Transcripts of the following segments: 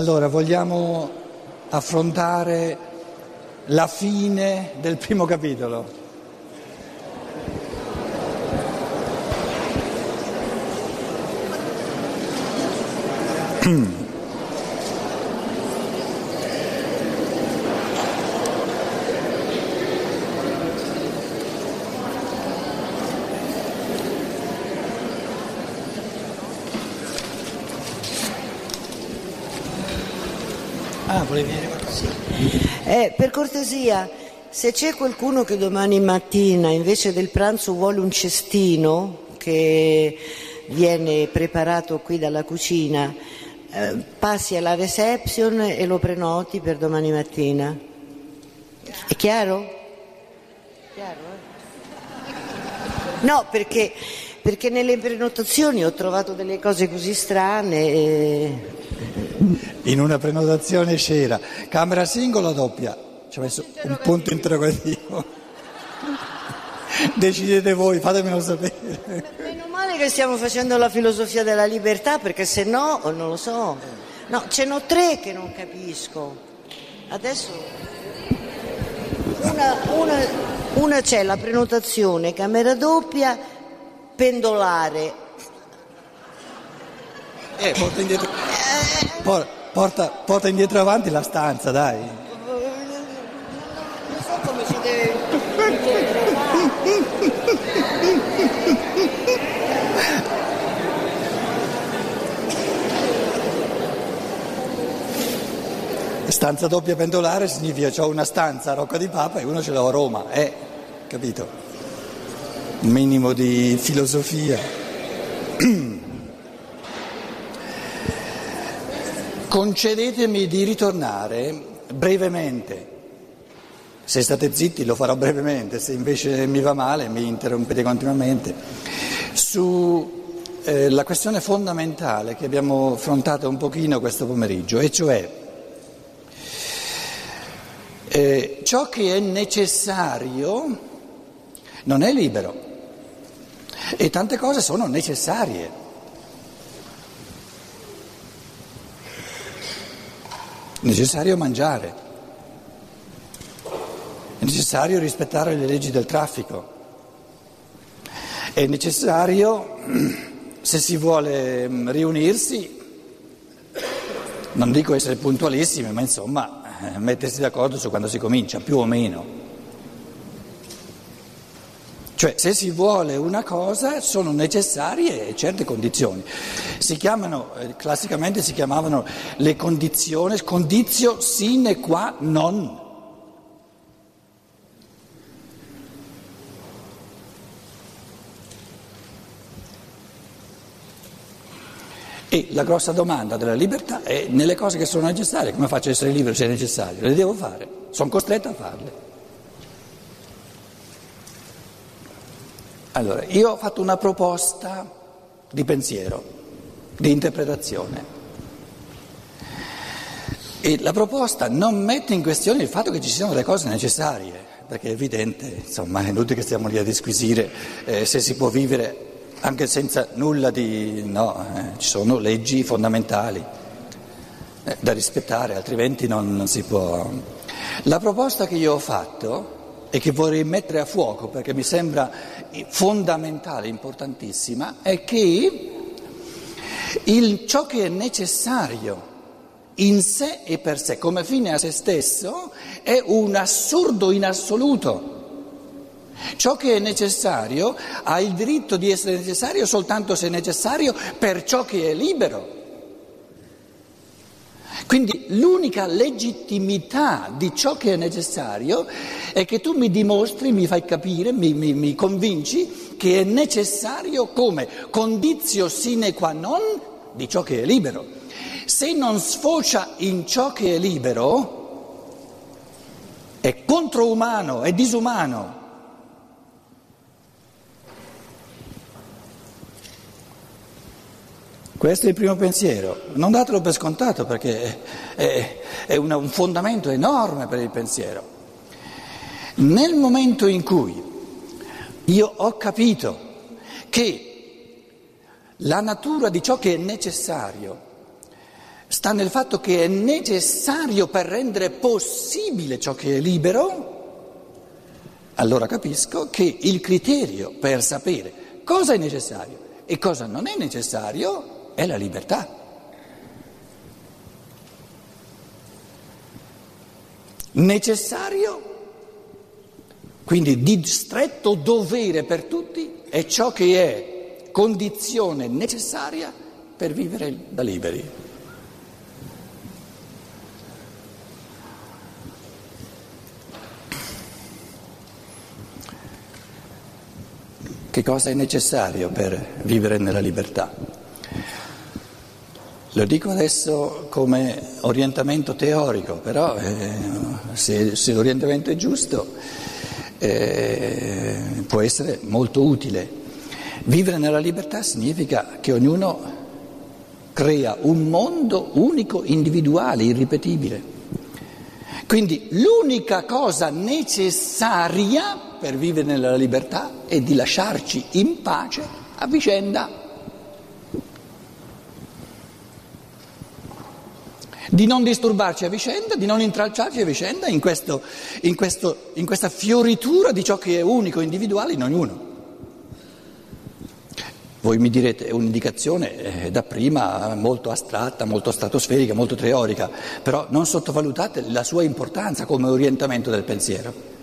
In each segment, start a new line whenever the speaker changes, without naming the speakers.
Allora, vogliamo affrontare la fine del primo capitolo. Ah, volevi dire qualcosa?
Eh, per cortesia, se c'è qualcuno che domani mattina invece del pranzo vuole un cestino che viene preparato qui dalla cucina, eh, passi alla reception e lo prenoti per domani mattina. È chiaro? Chiaro, eh? No, perché, perché nelle prenotazioni ho trovato delle cose così strane. E...
In una prenotazione c'era camera singola o doppia? Ci ho messo un punto interrogativo. Decidete voi, fatemelo sapere.
Meno male che stiamo facendo la filosofia della libertà, perché se no, non lo so. No, ce n'ho tre che non capisco. Adesso una, una, una c'è la prenotazione, camera doppia, pendolare.
Eh, porta indietro, por- porta, porta indietro avanti la stanza, dai.
Non so come si deve.
Stanza doppia pendolare significa ho una stanza a Rocca di Papa e uno ce l'ho a Roma, eh, capito? Un minimo di filosofia. Concedetemi di ritornare brevemente. Se state zitti lo farò brevemente, se invece mi va male mi interrompete continuamente. Sulla eh, questione fondamentale che abbiamo affrontato un pochino questo pomeriggio, e cioè eh, ciò che è necessario non è libero e tante cose sono necessarie. È necessario mangiare, è necessario rispettare le leggi del traffico, è necessario, se si vuole mm, riunirsi, non dico essere puntualissimi, ma insomma eh, mettersi d'accordo su quando si comincia, più o meno. Cioè, se si vuole una cosa, sono necessarie certe condizioni. Si chiamano, eh, classicamente si chiamavano le condizioni, condizio sine qua non. E la grossa domanda della libertà è nelle cose che sono necessarie, come faccio a essere libero se è necessario? Le devo fare, sono costretto a farle. Allora, io ho fatto una proposta di pensiero, di interpretazione. E la proposta non mette in questione il fatto che ci siano le cose necessarie, perché è evidente, insomma, è inutile che stiamo lì a disquisire eh, se si può vivere anche senza nulla di... no, eh, ci sono leggi fondamentali eh, da rispettare, altrimenti non, non si può... La proposta che io ho fatto e che vorrei mettere a fuoco perché mi sembra fondamentale, importantissima, è che il, ciò che è necessario in sé e per sé, come fine a se stesso, è un assurdo in assoluto. Ciò che è necessario ha il diritto di essere necessario soltanto se è necessario per ciò che è libero. Quindi l'unica legittimità di ciò che è necessario è che tu mi dimostri, mi fai capire, mi, mi, mi convinci che è necessario come condizio sine qua non di ciò che è libero. Se non sfocia in ciò che è libero, è controumano, è disumano. Questo è il primo pensiero, non datelo per scontato perché è, è una, un fondamento enorme per il pensiero. Nel momento in cui io ho capito che la natura di ciò che è necessario sta nel fatto che è necessario per rendere possibile ciò che è libero, allora capisco che il criterio per sapere cosa è necessario e cosa non è necessario è la libertà. Necessario, quindi di stretto dovere per tutti, è ciò che è condizione necessaria per vivere da liberi. Che cosa è necessario per vivere nella libertà? Lo dico adesso come orientamento teorico, però eh, se, se, l'orientamento è giusto eh, può essere molto utile. Vivere nella libertà significa che ognuno crea un mondo unico, individuale, irripetibile. Quindi l'unica cosa necessaria per vivere nella libertà è di lasciarci in pace a vicenda. Di non disturbarci a vicenda, di non intralciarci a vicenda in, questo, in, questo, in questa fioritura di ciò che è unico, individuale in ognuno. Voi mi direte, è un'indicazione eh, da prima molto astratta, molto stratosferica, molto teorica, però non sottovalutate la sua importanza come orientamento del pensiero.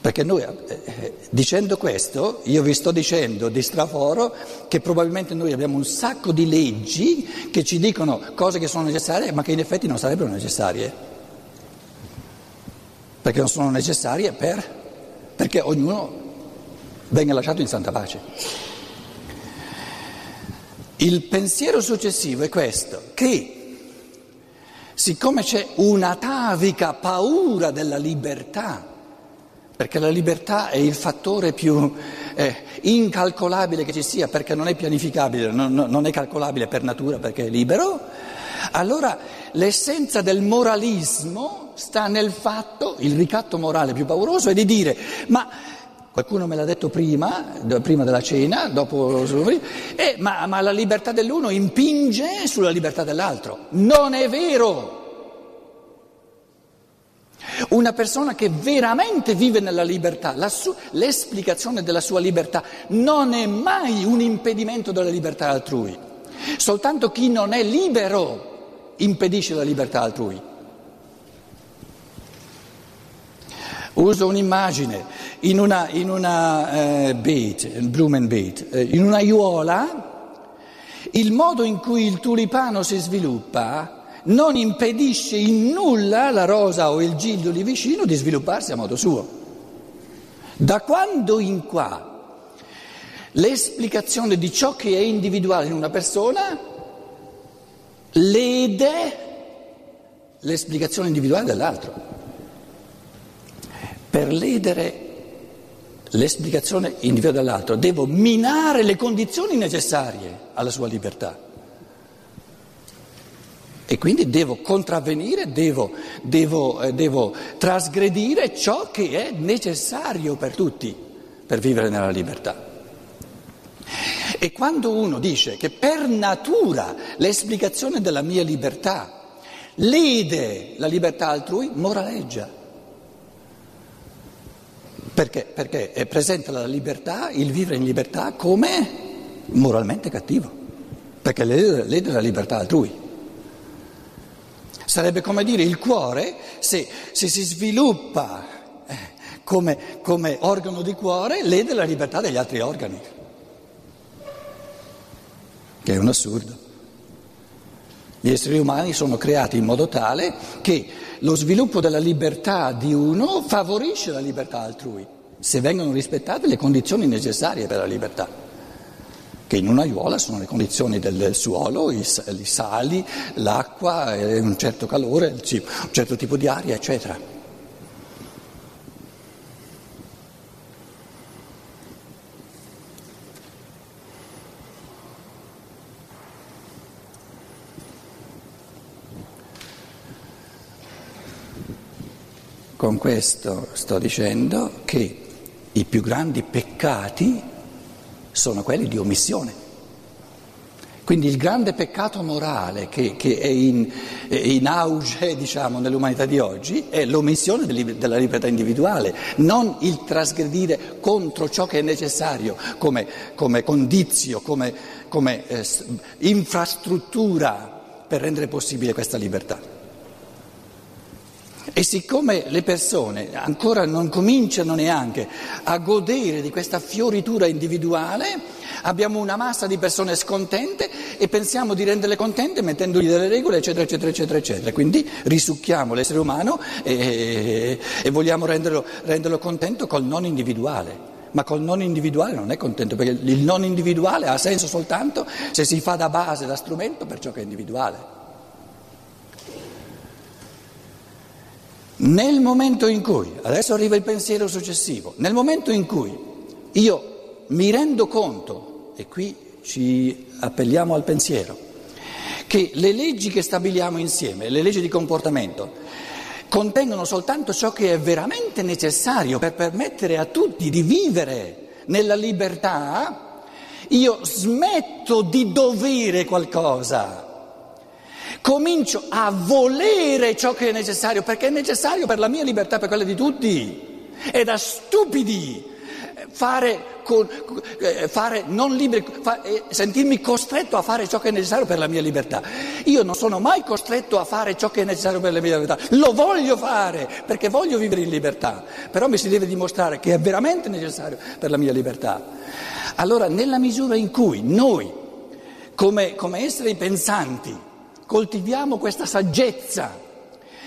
Perché noi, eh, dicendo questo, io vi sto dicendo di straforo che probabilmente noi abbiamo un sacco di leggi che ci dicono cose che sono necessarie ma che in effetti non sarebbero necessarie. Perché non sono necessarie per, perché ognuno venga lasciato in santa pace. Il pensiero successivo è questo, che siccome c'è un'atavica paura della libertà, perché la libertà è il fattore più eh, incalcolabile che ci sia, perché non è pianificabile, non, non è calcolabile per natura perché è libero, allora l'essenza del moralismo sta nel fatto, il ricatto morale più pauroso è di dire, ma qualcuno me l'ha detto prima, prima della cena, dopo, eh, ma, ma la libertà dell'uno impinge sulla libertà dell'altro. Non è vero! Una persona che veramente vive nella libertà, su- l'esplicazione della sua libertà non è mai un impedimento della libertà altrui. Soltanto chi non è libero impedisce la libertà altrui. Uso un'immagine, in una, in una eh, beet, Blumenbeet, eh, in una aiuola, il modo in cui il tulipano si sviluppa non impedisce in nulla alla rosa o il gildo lì vicino di svilupparsi a modo suo. Da quando in qua l'esplicazione di ciò che è individuale in una persona lede l'esplicazione individuale dell'altro. Per ledere l'esplicazione individuale dell'altro devo minare le condizioni necessarie alla sua libertà. E quindi devo contravvenire, devo, devo, eh, devo trasgredire ciò che è necessario per tutti per vivere nella libertà. E quando uno dice che per natura l'esplicazione della mia libertà lede la libertà altrui, moraleggia. Perché? Perché presenta la libertà, il vivere in libertà, come moralmente cattivo, perché lede, la libertà altrui. Sarebbe come dire il cuore, se, se si sviluppa eh, come, come organo di cuore, lede la libertà degli altri organi, che è un assurdo. Gli esseri umani sono creati in modo tale che lo sviluppo della libertà di uno favorisce la libertà altrui, se vengono rispettate le condizioni necessarie per la libertà che in un'aiuola sono le condizioni del suolo, i, i sali, l'acqua, un certo calore, un certo tipo di aria, eccetera. Con questo sto dicendo che i più grandi peccati sono quelli di omissione. Quindi il grande peccato morale che, che è, in, è, in, auge diciamo, nell'umanità di oggi è l'omissione della libertà individuale, non il trasgredire contro ciò che è necessario come, come condizio, come, come eh, infrastruttura per rendere possibile questa libertà. E siccome le persone ancora non cominciano neanche a godere di questa fioritura individuale, abbiamo una massa di persone scontente e pensiamo di renderle contente mettendogli delle regole, eccetera, eccetera, eccetera, eccetera. Quindi risucchiamo l'essere umano e, e vogliamo renderlo, renderlo contento col non individuale. Ma col non individuale non è contento, perché il non individuale ha senso soltanto se si fa da base, da strumento per ciò che è individuale. Nel momento in cui, adesso arriva il pensiero successivo, nel momento in cui io mi rendo conto, e qui ci appelliamo al pensiero, che le leggi che stabiliamo insieme, le leggi di comportamento, contengono soltanto ciò che è veramente necessario per permettere a tutti di vivere nella libertà, io smetto di dovere qualcosa comincio a volere ciò che è necessario, perché è necessario per la mia libertà, per quella di tutti. È da stupidi fare, eh, fare non liberi, eh, sentirmi costretto a fare ciò che è necessario per la mia libertà. Io non sono mai costretto a fare ciò che è necessario per la mia libertà, lo voglio fare perché voglio vivere in libertà, però mi si deve dimostrare che è veramente necessario per la mia libertà. Allora, nella misura in cui noi, come, come esseri pensanti, coltiviamo questa saggezza,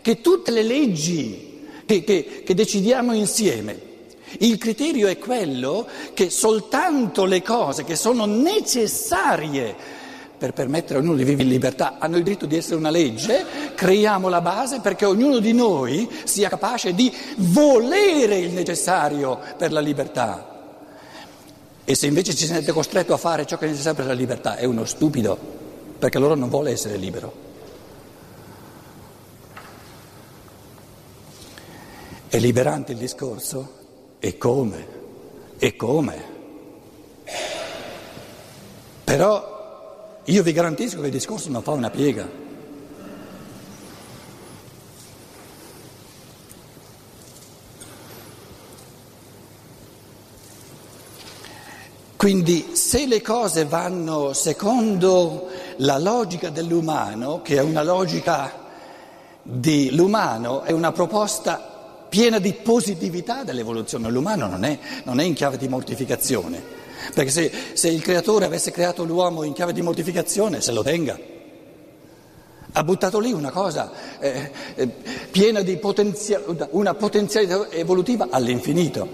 che tutte le leggi che, che, che decidiamo insieme, il criterio è quello che soltanto le cose che sono necessarie per permettere a ognuno di vivere in libertà hanno il diritto di essere una legge, creiamo la base perché ognuno di noi sia capace di volere il necessario per la libertà. E se invece ci sente costretto a fare ciò che è necessario per la libertà, è uno stupido perché allora non vuole essere libero. È liberante il discorso? E come? E come? Però io vi garantisco che il discorso non fa una piega. Quindi se le cose vanno secondo la logica dell'umano, che è una logica dell'umano, è una proposta piena di positività dell'evoluzione, l'umano non è, non è in chiave di mortificazione, perché se, se il creatore avesse creato l'uomo in chiave di mortificazione, se lo tenga. Ha buttato lì una cosa eh, eh, piena di potenzia- una potenzialità evolutiva all'infinito.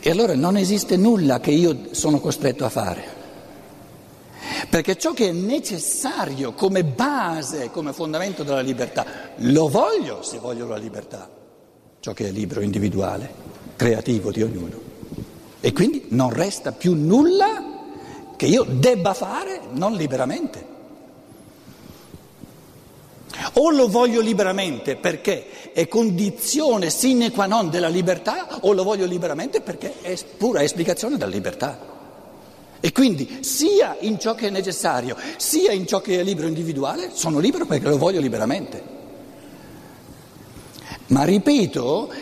E allora non esiste nulla che io sono costretto a fare. Perché ciò che è necessario come base, come fondamento della libertà, lo voglio se voglio la libertà, ciò che è libero, individuale, creativo di ognuno. E quindi non resta più nulla che io debba fare non liberamente. O lo voglio liberamente perché è condizione sine qua non della libertà, o lo voglio liberamente perché è pura esplicazione della libertà. E quindi sia in ciò che è necessario, sia in ciò che è libero individuale, sono libero perché lo voglio liberamente. Ma ripeto,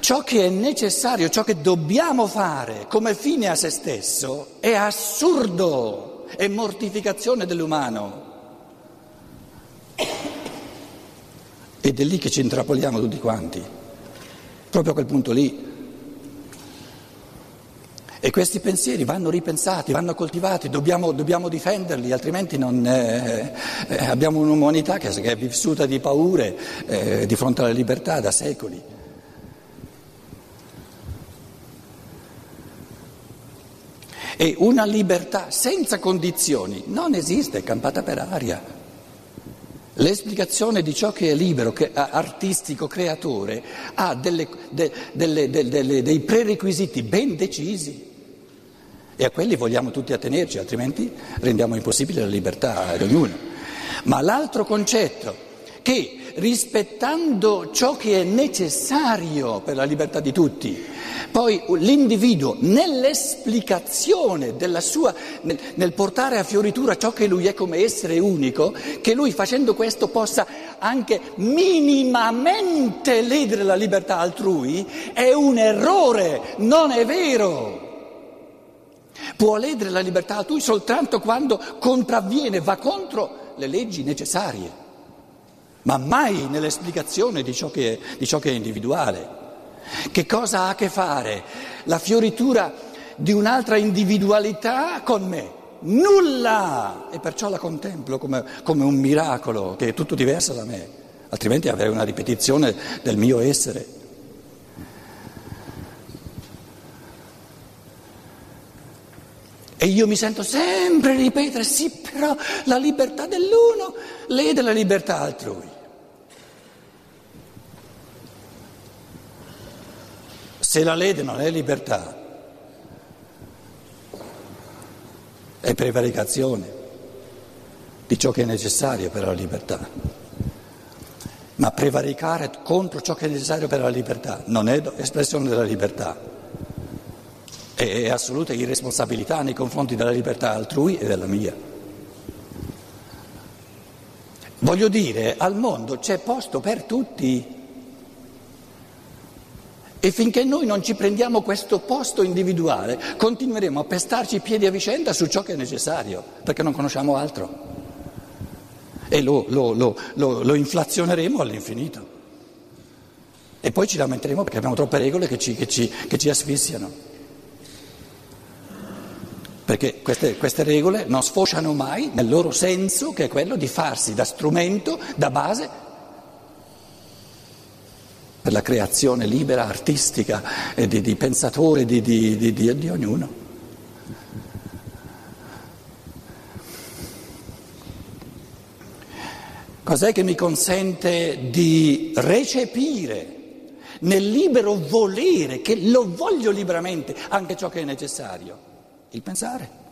ciò che è necessario, ciò che dobbiamo fare come fine a se stesso è assurdo, è mortificazione dell'umano. Ed è lì che ci intrappoliamo tutti quanti, proprio a quel punto lì. E questi pensieri vanno ripensati, vanno coltivati, dobbiamo, dobbiamo difenderli, altrimenti non, eh, eh, abbiamo un'umanità che, che, è vissuta di paure eh, di fronte alla libertà da secoli. E una libertà senza condizioni non esiste, è campata per aria. L'esplicazione di ciò che è libero, che è artistico, creatore, ha delle, de, delle, delle, dei prerequisiti ben decisi e a quelli vogliamo tutti attenerci, altrimenti rendiamo impossibile la libertà di ognuno. Ma l'altro concetto, che rispettando ciò che è necessario per la libertà di tutti, poi l'individuo nell'esplicazione della sua, nel, nel portare a fioritura ciò che lui è come essere unico, che lui facendo questo possa anche minimamente ledere la libertà altrui, è un errore, non è vero. Può ledere la libertà altrui soltanto quando contravviene, va contro le leggi necessarie, ma mai nell'esplicazione di ciò che è, ciò che è individuale. Che cosa ha a che fare la fioritura di un'altra individualità con me? Nulla! E perciò la contemplo come, come un miracolo che è tutto diverso da me, altrimenti avrei una ripetizione del mio essere. E io mi sento sempre ripetere, sì, però la libertà dell'uno lede la libertà altrui. Se la lede non è libertà, è prevaricazione di ciò che è necessario per la libertà. Ma prevaricare contro ciò che è necessario per la libertà non è espressione della libertà, è assoluta irresponsabilità nei confronti della libertà altrui e della mia. Voglio dire, al mondo c'è posto per tutti. E finché noi non ci prendiamo questo posto individuale, continueremo a pestarci i piedi a vicenda su ciò che è necessario, perché non conosciamo altro. E lo, lo, lo, lo inflazioneremo all'infinito. E poi ci lamenteremo perché abbiamo troppe regole che ci, che ci, che ci asfissiano. Perché queste, queste regole non sfociano mai nel loro senso, che è quello di farsi da strumento, da base per la creazione libera, artistica, e di, di pensatore di, di, di ognuno. Cos'è che mi consente di recepire nel libero volere, che lo voglio liberamente, anche ciò che è necessario? Il pensare.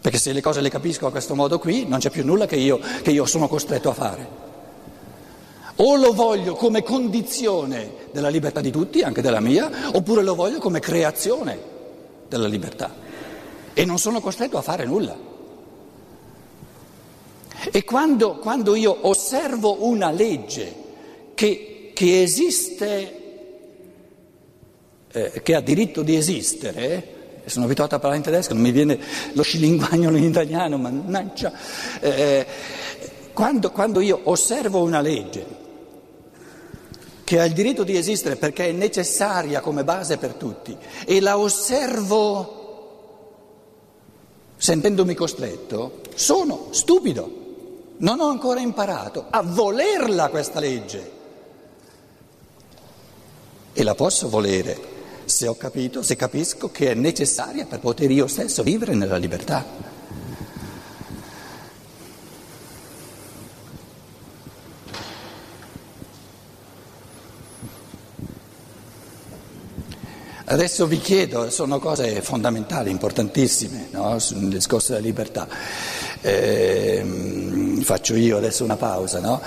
Perché se le cose le capisco a questo modo qui, non c'è più nulla che io, che io sono costretto a fare. O lo voglio come condizione della libertà di tutti, anche della mia, oppure lo voglio come creazione della libertà. E non sono costretto a fare nulla. E quando, quando io osservo una legge che, che esiste, eh, che ha diritto di esistere, sono abituato a parlare in tedesco, non mi viene lo scilinguagnolo in italiano, mannaggia. Eh, quando, quando io osservo una legge che ha il diritto di esistere perché è necessaria come base per tutti e la osservo sentendomi costretto, sono stupido. Non ho ancora imparato a volerla questa legge. E la posso volere se ho capito, se capisco che è necessaria per poter io stesso vivere nella libertà. Adesso vi chiedo, sono cose fondamentali, importantissime no? sul discorso della libertà. Eh, faccio io adesso una pausa, no?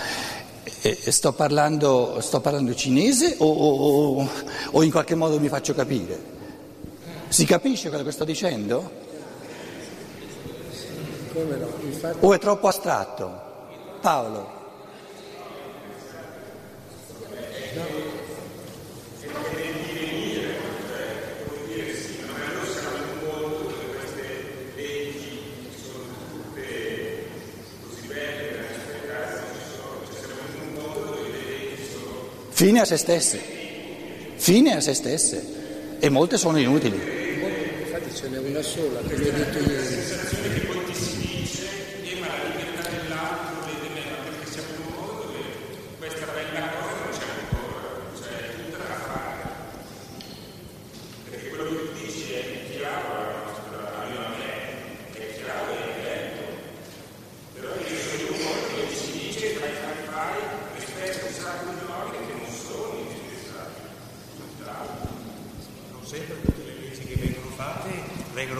Eh, sto, parlando, sto, parlando, cinese o, o, o in qualche modo mi faccio capire? Si capisce quello che sto dicendo? O è troppo astratto? Paolo? Fine a se stesse, fine a se stesse e molte sono inutili.
Infatti ce n'è una sola che ho detto ieri.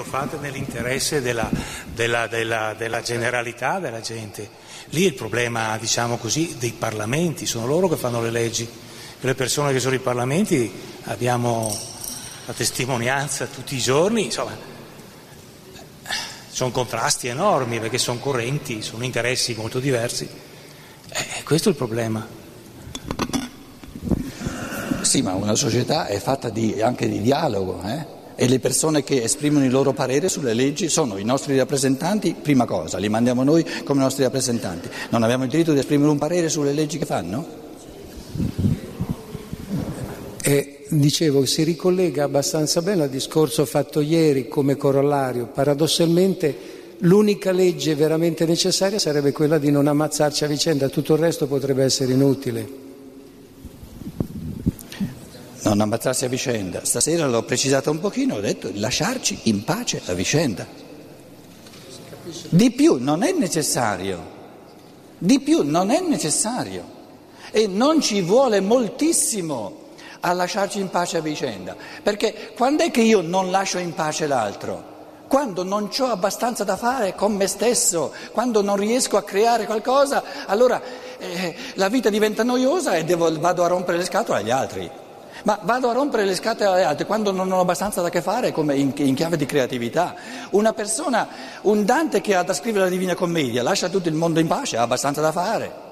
Fatte nell'interesse della, della, della, della generalità della gente. Lì è il problema, diciamo così, dei parlamenti, sono loro che fanno le leggi. Le persone che sono i parlamenti abbiamo la testimonianza tutti i giorni, insomma, sono contrasti enormi perché sono correnti, sono interessi molto diversi. Eh, questo è il problema.
Sì, ma una società è fatta di, anche di dialogo, eh? E le persone che esprimono il loro parere sulle leggi sono i nostri rappresentanti, prima cosa, li mandiamo noi come nostri rappresentanti. Non abbiamo il diritto di esprimere un parere sulle leggi che fanno?
E dicevo, si ricollega abbastanza bene al discorso fatto ieri come corollario. Paradossalmente l'unica legge veramente necessaria sarebbe quella di non ammazzarci a vicenda, tutto il resto potrebbe essere inutile
non ammazzarsi a vicenda. Stasera l'ho precisata un pochino, ho detto lasciarci in pace a vicenda. Di più non è necessario, di più non è necessario e non ci vuole moltissimo a lasciarci in pace a vicenda, perché quando è che io non lascio in pace l'altro? Quando non ho abbastanza da fare con me stesso, quando non riesco a creare qualcosa, allora eh, la vita diventa noiosa e devo, vado a rompere le scatole agli altri. Ma vado a rompere le scatole alle altre quando non ho abbastanza da che fare come in, in, chiave di creatività. Una persona, un Dante che ha da scrivere la Divina Commedia, lascia tutto il mondo in pace, ha abbastanza da fare.